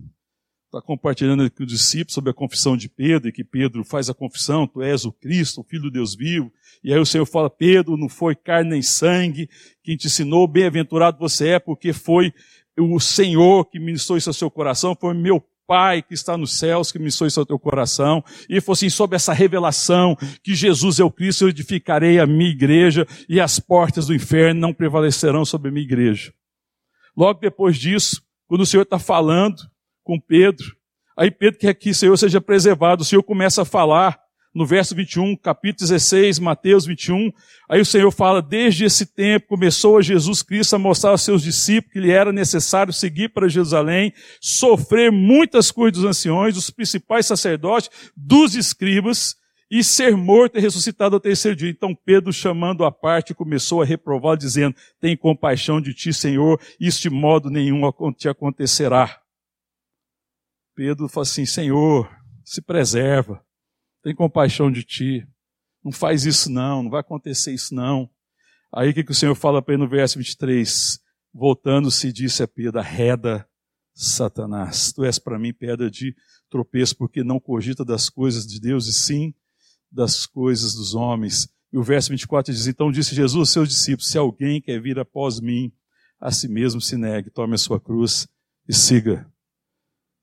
está compartilhando com os discípulos sobre a confissão de Pedro, e que Pedro faz a confissão, tu és o Cristo, o Filho do Deus vivo. E aí o Senhor fala, Pedro, não foi carne nem sangue quem te ensinou, bem-aventurado você é, porque foi o Senhor que ministrou isso ao seu coração, foi meu Pai que está nos céus, que ministrou isso ao teu coração. E falou assim, sob essa revelação que Jesus é o Cristo, eu edificarei a minha igreja e as portas do inferno não prevalecerão sobre a minha igreja. Logo depois disso, quando o Senhor está falando, com Pedro. Aí Pedro quer que o Senhor seja preservado. O Senhor começa a falar no verso 21, capítulo 16, Mateus 21. Aí o Senhor fala: Desde esse tempo começou a Jesus Cristo a mostrar aos seus discípulos que lhe era necessário seguir para Jerusalém, sofrer muitas coisas dos anciões, dos principais sacerdotes, dos escribas, e ser morto e ressuscitado ao terceiro dia. Então Pedro, chamando a parte, começou a reprová-lo, dizendo: Tem compaixão de ti, Senhor, isso de modo nenhum te acontecerá. Pedro fala assim: Senhor, se preserva, tem compaixão de ti, não faz isso não, não vai acontecer isso não. Aí o que, que o Senhor fala para ele no verso 23? Voltando-se, disse a Pedro: Arreda, Satanás, tu és para mim pedra de tropeço, porque não cogita das coisas de Deus e sim das coisas dos homens. E o verso 24 diz: Então disse Jesus aos seus discípulos: Se alguém quer vir após mim, a si mesmo se negue, tome a sua cruz e siga.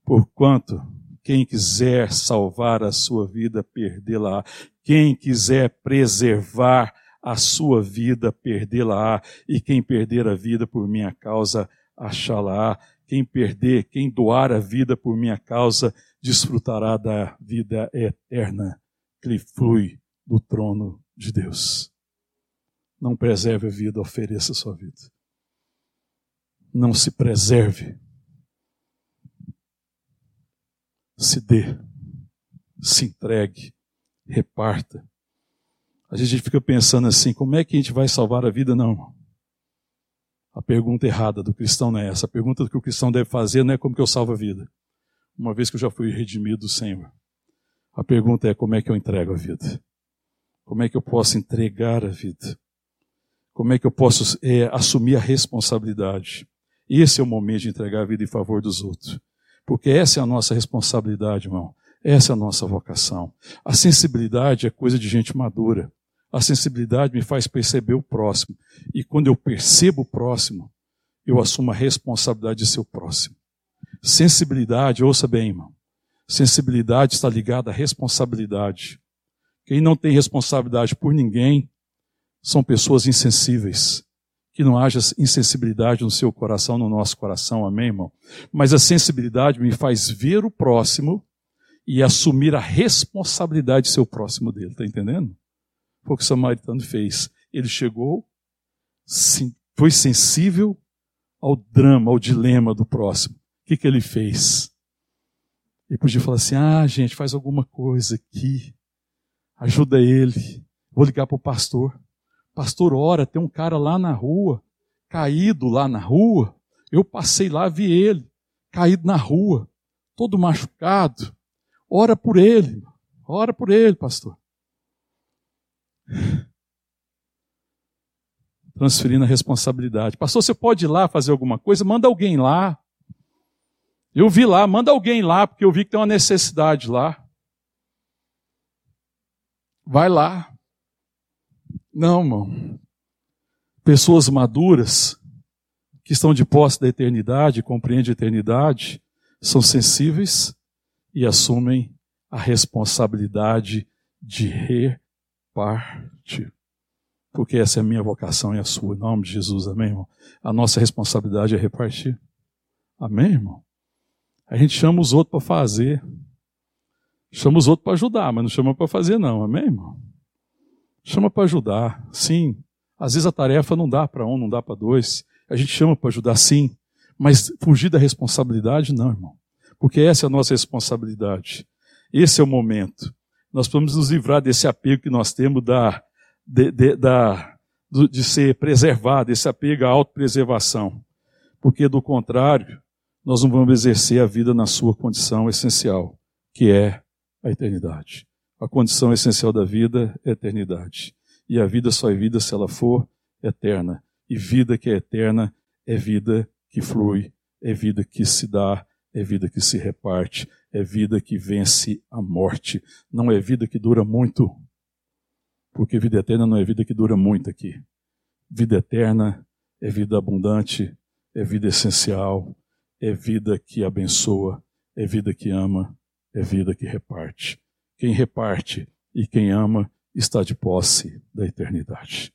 Porquanto quem quiser salvar a sua vida, perdê-la. Quem quiser preservar a sua vida, perdê-la-á, e quem perder a vida por minha causa, achá-la-á. Quem perder, quem doar a vida por minha causa, desfrutará da vida eterna que lhe flui do trono de Deus. Não preserve a vida, ofereça a sua vida. Não se preserve. Se dê, se entregue, reparta. A gente fica pensando assim: como é que a gente vai salvar a vida? Não. A pergunta errada do cristão não é essa. A pergunta que o cristão deve fazer não é como que eu salvo a vida. Uma vez que eu já fui redimido do Senhor. A pergunta é como é que eu entrego a vida. Como é que eu posso entregar a vida? Como é que eu posso é, assumir a responsabilidade? Esse é o momento de entregar a vida em favor dos outros. Porque essa é a nossa responsabilidade, irmão. Essa é a nossa vocação. A sensibilidade é coisa de gente madura. A sensibilidade me faz perceber o próximo. E quando eu percebo o próximo, eu assumo a responsabilidade de ser o próximo. Sensibilidade, ouça bem, irmão. Sensibilidade está ligada à responsabilidade. Quem não tem responsabilidade por ninguém são pessoas insensíveis. Que não haja insensibilidade no seu coração, no nosso coração, amém, irmão? Mas a sensibilidade me faz ver o próximo e assumir a responsabilidade de ser o próximo dele, está entendendo? Foi o que o samaritano fez. Ele chegou, foi sensível ao drama, ao dilema do próximo. O que, que ele fez? Ele podia falar assim: ah, gente, faz alguma coisa aqui ajuda ele. Vou ligar para o pastor. Pastor, ora, tem um cara lá na rua, caído lá na rua. Eu passei lá, vi ele, caído na rua, todo machucado. Ora por ele, ora por ele, pastor. Transferindo a responsabilidade. Pastor, você pode ir lá fazer alguma coisa? Manda alguém lá. Eu vi lá, manda alguém lá, porque eu vi que tem uma necessidade lá. Vai lá. Não, irmão. Pessoas maduras, que estão de posse da eternidade, compreendem a eternidade, são sensíveis e assumem a responsabilidade de repartir. Porque essa é a minha vocação e a sua. Em nome de Jesus, amém, irmão? A nossa responsabilidade é repartir. Amém, irmão? A gente chama os outros para fazer. Chama os outros para ajudar, mas não chama para fazer, não. Amém, irmão? Chama para ajudar, sim. Às vezes a tarefa não dá para um, não dá para dois. A gente chama para ajudar, sim. Mas fugir da responsabilidade, não, irmão. Porque essa é a nossa responsabilidade. Esse é o momento. Nós precisamos nos livrar desse apego que nós temos da, de, de, da, de ser preservado, esse apego à autopreservação. Porque, do contrário, nós não vamos exercer a vida na sua condição essencial, que é a eternidade. A condição essencial da vida é eternidade. E a vida só é vida se ela for eterna. E vida que é eterna é vida que flui, é vida que se dá, é vida que se reparte, é vida que vence a morte. Não é vida que dura muito, porque vida eterna não é vida que dura muito aqui. Vida eterna é vida abundante, é vida essencial, é vida que abençoa, é vida que ama, é vida que reparte. Quem reparte e quem ama está de posse da eternidade.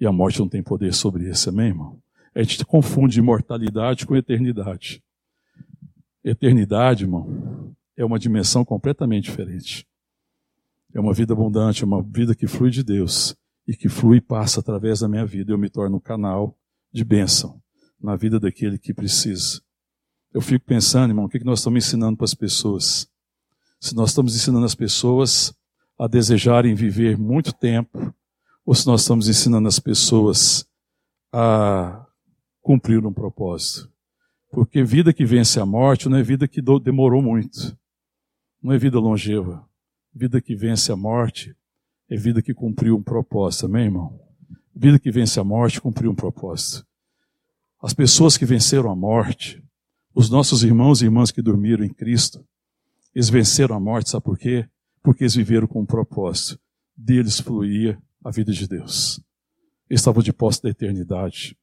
E a morte não tem poder sobre isso, amém, irmão? A gente confunde imortalidade com eternidade. Eternidade, irmão, é uma dimensão completamente diferente. É uma vida abundante, é uma vida que flui de Deus e que flui e passa através da minha vida. Eu me torno um canal de bênção na vida daquele que precisa. Eu fico pensando, irmão, o que nós estamos ensinando para as pessoas? Se nós estamos ensinando as pessoas a desejarem viver muito tempo, ou se nós estamos ensinando as pessoas a cumprir um propósito. Porque vida que vence a morte não é vida que demorou muito. Não é vida longeva. Vida que vence a morte é vida que cumpriu um propósito, amém, irmão? Vida que vence a morte cumpriu um propósito. As pessoas que venceram a morte, os nossos irmãos e irmãs que dormiram em Cristo, eles venceram a morte, sabe por quê? Porque eles viveram com um propósito. Deles fluía a vida de Deus. Eles estavam de posse da eternidade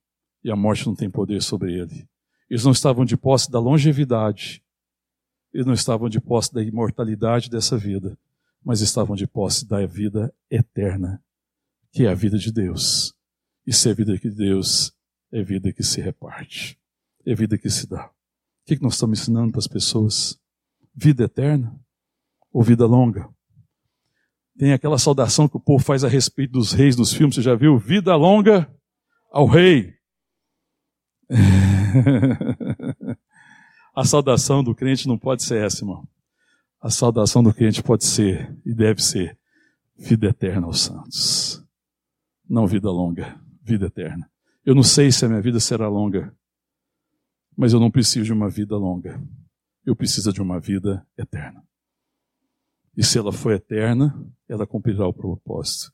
e a morte não tem poder sobre ele. Eles não estavam de posse da longevidade. Eles não estavam de posse da imortalidade dessa vida. mas estavam de posse da vida eterna, que é a vida de Deus. E se é vida de Deus, é vida que se reparte, é vida que se dá. O que nós estamos ensinando para as pessoas? Vida eterna ou vida longa? Tem aquela saudação que o povo faz a respeito dos reis nos filmes, você já viu? Vida longa ao rei. a saudação do crente não pode ser essa, irmão. A saudação do crente pode ser e deve ser vida eterna aos santos. Não vida longa, vida eterna. Eu não sei se a minha vida será longa, mas eu não preciso de uma vida longa. Eu preciso de uma vida eterna. E se ela for eterna, ela cumprirá o propósito.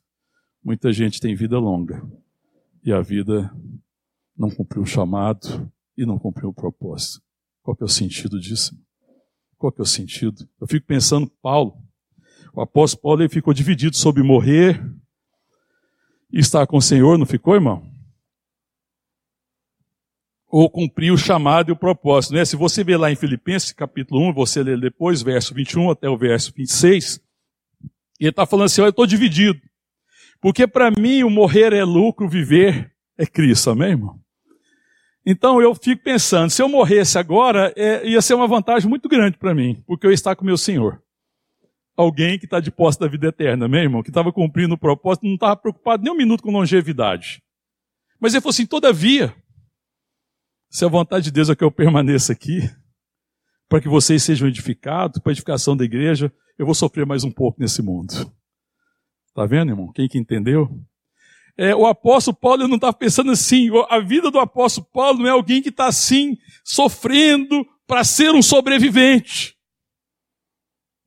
Muita gente tem vida longa e a vida não cumpriu o chamado e não cumpriu o propósito. Qual é o sentido disso? Qual é o sentido? Eu fico pensando, Paulo, o apóstolo Paulo ele ficou dividido sobre morrer e estar com o Senhor, não ficou, irmão? Ou cumprir o chamado e o propósito, né? Se você ver lá em Filipenses capítulo 1, você lê depois, verso 21 até o verso 26, e ele está falando assim, eu estou dividido. Porque para mim o morrer é lucro, viver é Cristo, amém, irmão? Então eu fico pensando, se eu morresse agora, é, ia ser uma vantagem muito grande para mim, porque eu estar com meu Senhor. Alguém que está de posse da vida eterna, meu irmão, que estava cumprindo o propósito, não estava preocupado nem um minuto com longevidade. Mas ele falou assim: todavia, se a vontade de Deus é que eu permaneça aqui, para que vocês sejam edificados, para a edificação da igreja, eu vou sofrer mais um pouco nesse mundo. Está vendo, irmão? Quem que entendeu? É, o apóstolo Paulo não está pensando assim. A vida do apóstolo Paulo não é alguém que está assim, sofrendo para ser um sobrevivente.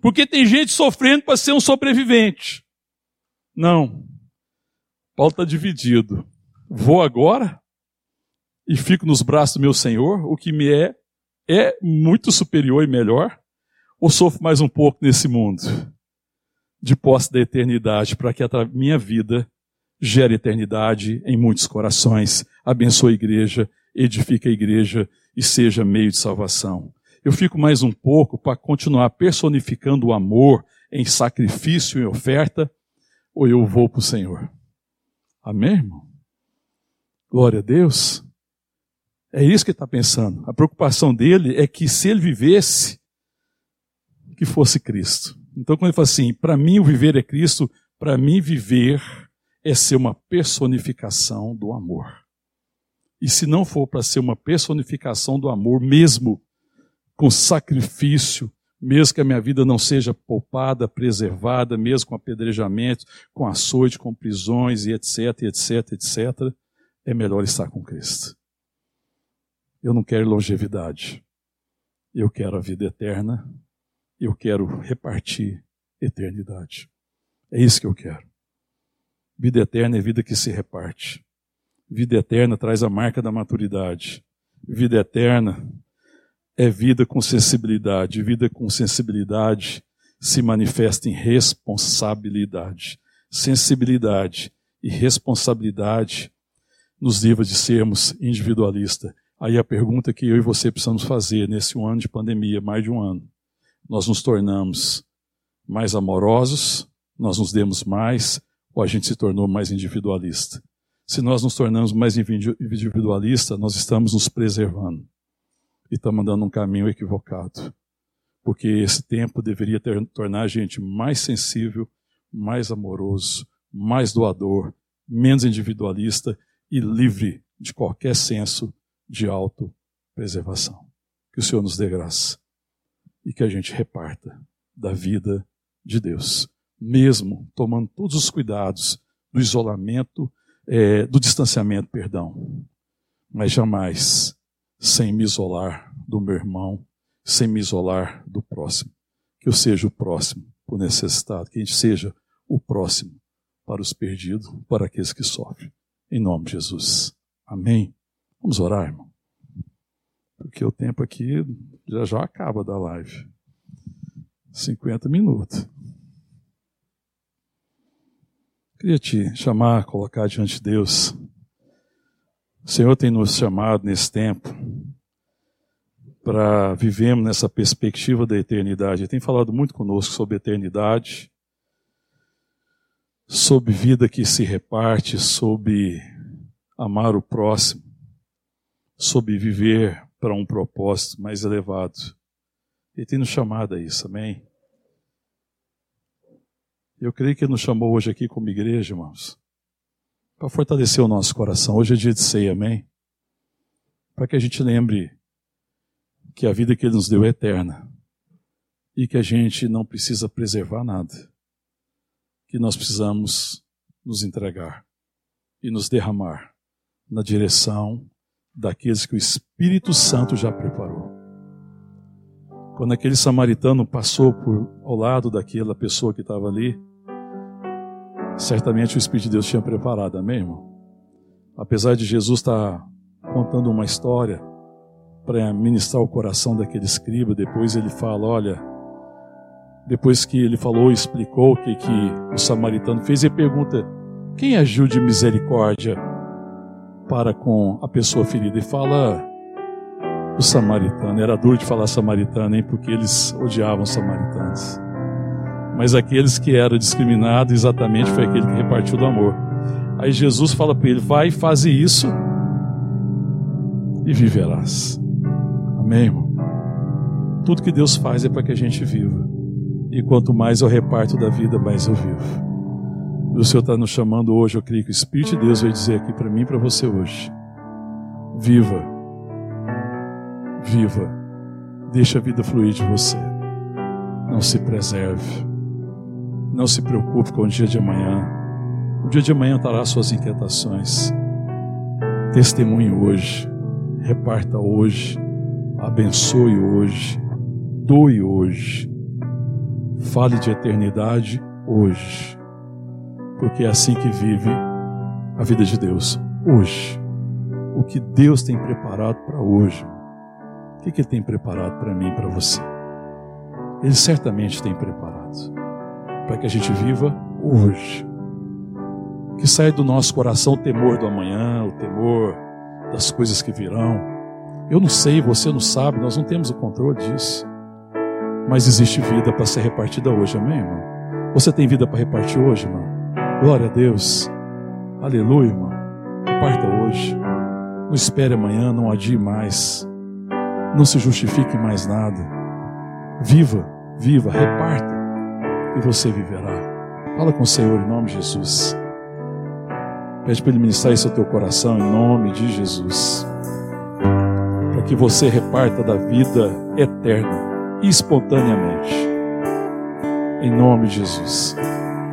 Porque tem gente sofrendo para ser um sobrevivente. Não. Paulo está dividido. Vou agora e fico nos braços do meu Senhor, o que me é, é muito superior e melhor, ou sofro mais um pouco nesse mundo, de posse da eternidade, para que a minha vida gere eternidade em muitos corações, abençoe a igreja, edifique a igreja e seja meio de salvação. Eu fico mais um pouco para continuar personificando o amor em sacrifício e oferta, ou eu vou para o Senhor. Amém, irmão? Glória a Deus. É isso que ele está pensando. A preocupação dele é que se ele vivesse, que fosse Cristo. Então, quando ele fala assim, para mim o viver é Cristo, para mim viver é ser uma personificação do amor. E se não for para ser uma personificação do amor, mesmo com sacrifício, mesmo que a minha vida não seja poupada, preservada, mesmo com apedrejamento, com açoite, com prisões e etc, etc, etc, é melhor estar com Cristo. Eu não quero longevidade. Eu quero a vida eterna. Eu quero repartir eternidade. É isso que eu quero. Vida eterna é vida que se reparte. Vida eterna traz a marca da maturidade. Vida eterna é vida com sensibilidade. Vida com sensibilidade se manifesta em responsabilidade. Sensibilidade e responsabilidade nos livra de sermos individualistas. Aí a pergunta que eu e você precisamos fazer nesse um ano de pandemia, mais de um ano, nós nos tornamos mais amorosos, nós nos demos mais, ou a gente se tornou mais individualista? Se nós nos tornamos mais individualista, nós estamos nos preservando e estamos andando um caminho equivocado. Porque esse tempo deveria ter, tornar a gente mais sensível, mais amoroso, mais doador, menos individualista e livre de qualquer senso de autopreservação. Que o Senhor nos dê graça e que a gente reparta da vida de Deus, mesmo tomando todos os cuidados do isolamento, é, do distanciamento, perdão, mas jamais sem me isolar do meu irmão, sem me isolar do próximo. Que eu seja o próximo o necessitado, que a gente seja o próximo para os perdidos, para aqueles que sofrem. Em nome de Jesus. Amém. Vamos orar, irmão. Porque o tempo aqui já já acaba da live. 50 minutos. Queria te chamar, colocar diante de Deus. O Senhor tem nos chamado nesse tempo para vivermos nessa perspectiva da eternidade. Ele tem falado muito conosco sobre eternidade, sobre vida que se reparte, sobre amar o próximo, sobre viver para um propósito mais elevado. Ele tem nos chamado a isso, amém? Eu creio que Ele nos chamou hoje aqui como igreja, irmãos, para fortalecer o nosso coração. Hoje é dia de ceia, amém? Para que a gente lembre que a vida que Ele nos deu é eterna e que a gente não precisa preservar nada, que nós precisamos nos entregar e nos derramar na direção daqueles que o Espírito Santo já preparou. Quando aquele samaritano passou por ao lado daquela pessoa que estava ali, certamente o Espírito de Deus tinha preparado, amém, irmão? Apesar de Jesus estar contando uma história para ministrar o coração daquele escriba, depois ele fala: olha, depois que ele falou e explicou o que, que o samaritano fez, ele pergunta: quem agiu de misericórdia para com a pessoa ferida? E fala o samaritano. Era duro de falar samaritano, hein? Porque eles odiavam os samaritanos. Mas aqueles que eram discriminados, exatamente foi aquele que repartiu do amor. Aí Jesus fala para ele: vai, faz isso e viverás. Amém, irmão? Tudo que Deus faz é para que a gente viva. E quanto mais eu reparto da vida, mais eu vivo. O Senhor está nos chamando hoje, eu creio que o Espírito de Deus vai dizer aqui para mim e para você hoje. Viva. Viva. Deixa a vida fluir de você. Não se preserve. Não se preocupe com o dia de amanhã. O dia de amanhã trará suas inquietações. Testemunhe hoje. Reparta hoje. Abençoe hoje. Doe hoje Fale de eternidade hoje, porque é assim que vive a vida de Deus hoje. O que Deus tem preparado para hoje, o que, que Ele tem preparado para mim e para você? Ele certamente tem preparado para que a gente viva hoje. Que saia do nosso coração o temor do amanhã, o temor das coisas que virão. Eu não sei, você não sabe, nós não temos o controle disso. Mas existe vida para ser repartida hoje, amém, irmão? Você tem vida para repartir hoje, irmão? Glória a Deus. Aleluia, irmão. Reparta hoje. Não espere amanhã, não adie mais. Não se justifique mais nada. Viva, viva, reparta. E você viverá. Fala com o Senhor em nome de Jesus. Pede para Ele ministrar isso ao teu coração em nome de Jesus. Para que você reparta da vida eterna espontaneamente. Em nome de Jesus.